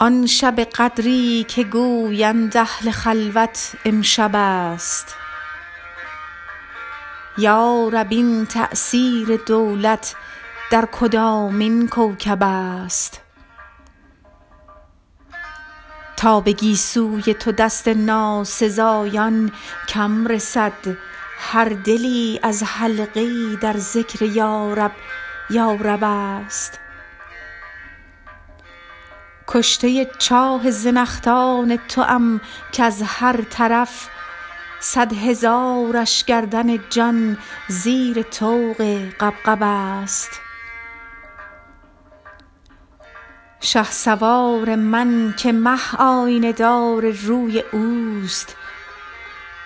آن شب قدری که گویند اهل خلوت امشب است. یا رب این تأثیر دولت در کدامین کوکب است؟ تا به گیسوی تو دست ناسزایان کم رسد هر دلی از حلقه ای در ذکر یا رب یا رب است. کشته چاه زنخدان توام کز هر طرف صد هزارش گردن جان زیر طوق غبغب است. شهسوار من که مه آینه دار روی اوست.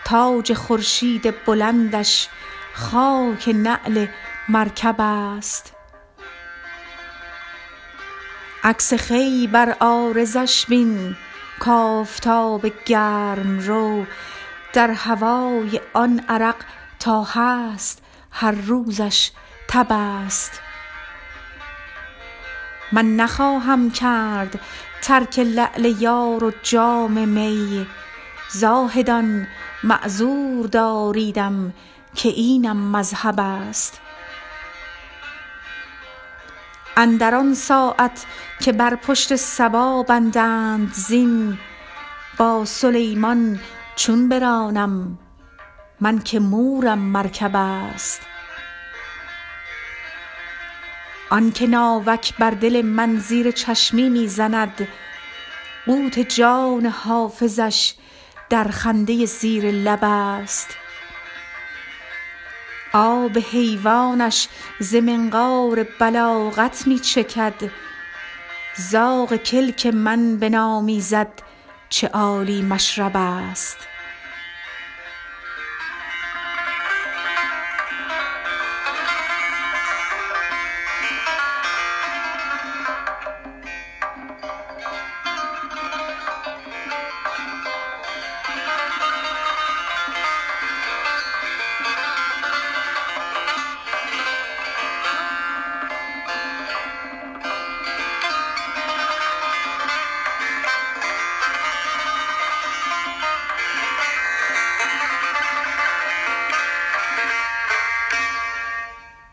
تاج خورشید بلندش خاک نعل مرکب است. عکس خوی بر عارضش بین کآفتاب گرم رو در هوای آن عرق تا هست هر روزش تب است. من نخواهم کرد ترک لعل یار و جام می زاهدان معذور داریدم که اینم مذهب است. اندر آن ساعت که بر پشت صبا بندند زین با سلیمان چون برانم من که مورم مرکب است. آنک ناوک بر دل من زیر چشمی می زند قوت جان حافظش در خنده زیر لب است. آب حیوانش ز منقار بلاغت می چکد. زاغ کلک من بنامیزد چه عالی مشرب است.